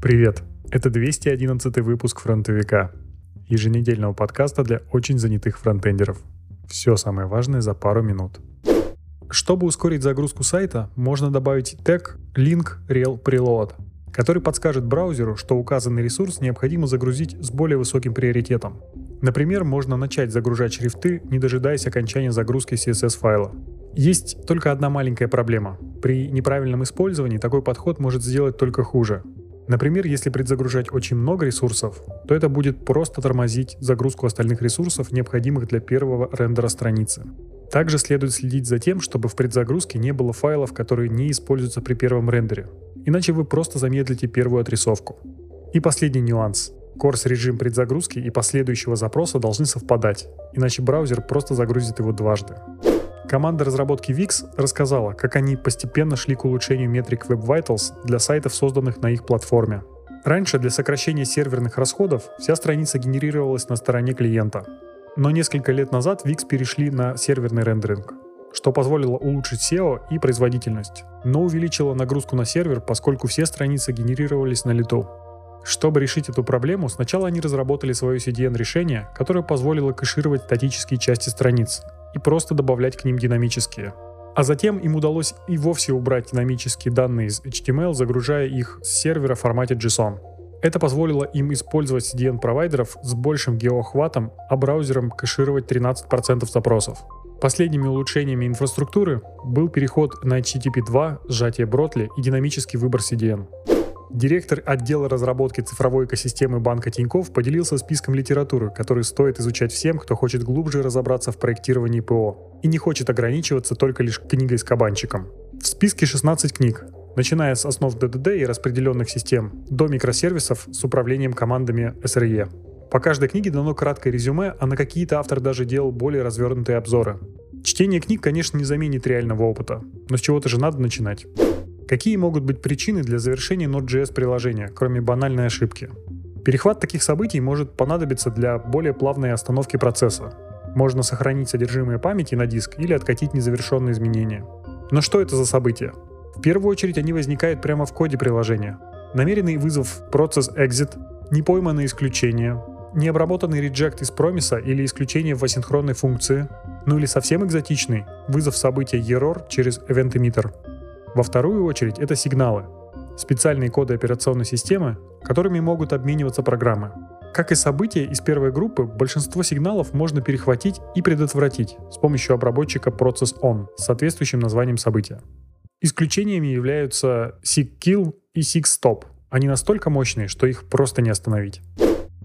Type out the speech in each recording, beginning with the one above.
Привет! Это 211 выпуск «Фронтовика» еженедельного подкаста для очень занятых фронтендеров. Все самое важное за пару минут. Чтобы ускорить загрузку сайта, можно добавить тег link rel preload, который подскажет браузеру, что указанный ресурс необходимо загрузить с более высоким приоритетом. Например, можно начать загружать шрифты, не дожидаясь окончания загрузки CSS-файла. Есть только одна маленькая проблема. При неправильном использовании такой подход может сделать только хуже. Например, если предзагружать очень много ресурсов, то это будет просто тормозить загрузку остальных ресурсов, необходимых для первого рендера страницы. Также следует следить за тем, чтобы в предзагрузке не было файлов, которые не используются при первом рендере. Иначе вы просто замедлите первую отрисовку. И последний нюанс. Корс-режим предзагрузки и последующего запроса должны совпадать, иначе браузер просто загрузит его дважды. Команда разработки VIX рассказала, как они постепенно шли к улучшению метрик Web Vitals для сайтов, созданных на их платформе. Раньше для сокращения серверных расходов вся страница генерировалась на стороне клиента. Но несколько лет назад VIX перешли на серверный рендеринг, что позволило улучшить SEO и производительность, но увеличило нагрузку на сервер, поскольку все страницы генерировались на лету. Чтобы решить эту проблему, сначала они разработали свое CDN-решение, которое позволило кэшировать статические части страниц и просто добавлять к ним динамические. А затем им удалось и вовсе убрать динамические данные из HTML, загружая их с сервера в формате JSON. Это позволило им использовать CDN-провайдеров с большим геоохватом, а браузерам кэшировать 13% запросов. Последними улучшениями инфраструктуры был переход на HTTP 2, сжатие Бротли и динамический выбор CDN. Директор отдела разработки цифровой экосистемы банка Тиньков поделился списком литературы, который стоит изучать всем, кто хочет глубже разобраться в проектировании ПО и не хочет ограничиваться только лишь книгой с кабанчиком. В списке 16 книг, начиная с основ ДДД и распределенных систем до микросервисов с управлением командами SRE. По каждой книге дано краткое резюме, а на какие-то автор даже делал более развернутые обзоры. Чтение книг, конечно, не заменит реального опыта, но с чего-то же надо начинать. Какие могут быть причины для завершения Node.js приложения, кроме банальной ошибки? Перехват таких событий может понадобиться для более плавной остановки процесса. Можно сохранить содержимое памяти на диск или откатить незавершенные изменения. Но что это за события? В первую очередь они возникают прямо в коде приложения. Намеренный вызов процесс exit, непойманные исключения, необработанный реджект из промиса или исключение в асинхронной функции, ну или совсем экзотичный вызов события error через event emitter. Во вторую очередь это сигналы, специальные коды операционной системы, которыми могут обмениваться программы. Как и события из первой группы, большинство сигналов можно перехватить и предотвратить с помощью обработчика Process-On с соответствующим названием события. Исключениями являются SigKill и SigStop. Они настолько мощные, что их просто не остановить.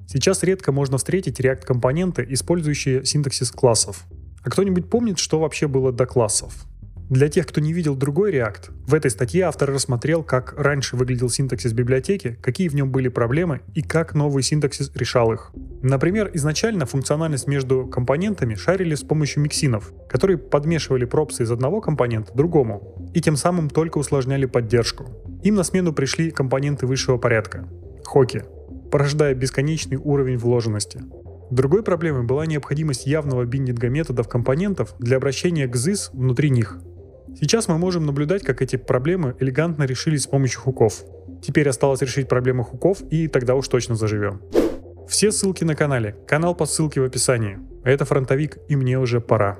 Сейчас редко можно встретить React-компоненты, использующие синтаксис классов. А кто-нибудь помнит, что вообще было до классов? Для тех, кто не видел другой React, в этой статье автор рассмотрел, как раньше выглядел синтаксис библиотеки, какие в нем были проблемы и как новый синтаксис решал их. Например, изначально функциональность между компонентами шарили с помощью миксинов, которые подмешивали пропсы из одного компонента другому, и тем самым только усложняли поддержку. Им на смену пришли компоненты высшего порядка — хоки, порождая бесконечный уровень вложенности. Другой проблемой была необходимость явного биндинга методов компонентов для обращения к ZIS внутри них — Сейчас мы можем наблюдать, как эти проблемы элегантно решились с помощью хуков. Теперь осталось решить проблему хуков, и тогда уж точно заживем. Все ссылки на канале, канал по ссылке в описании. Это фронтовик, и мне уже пора.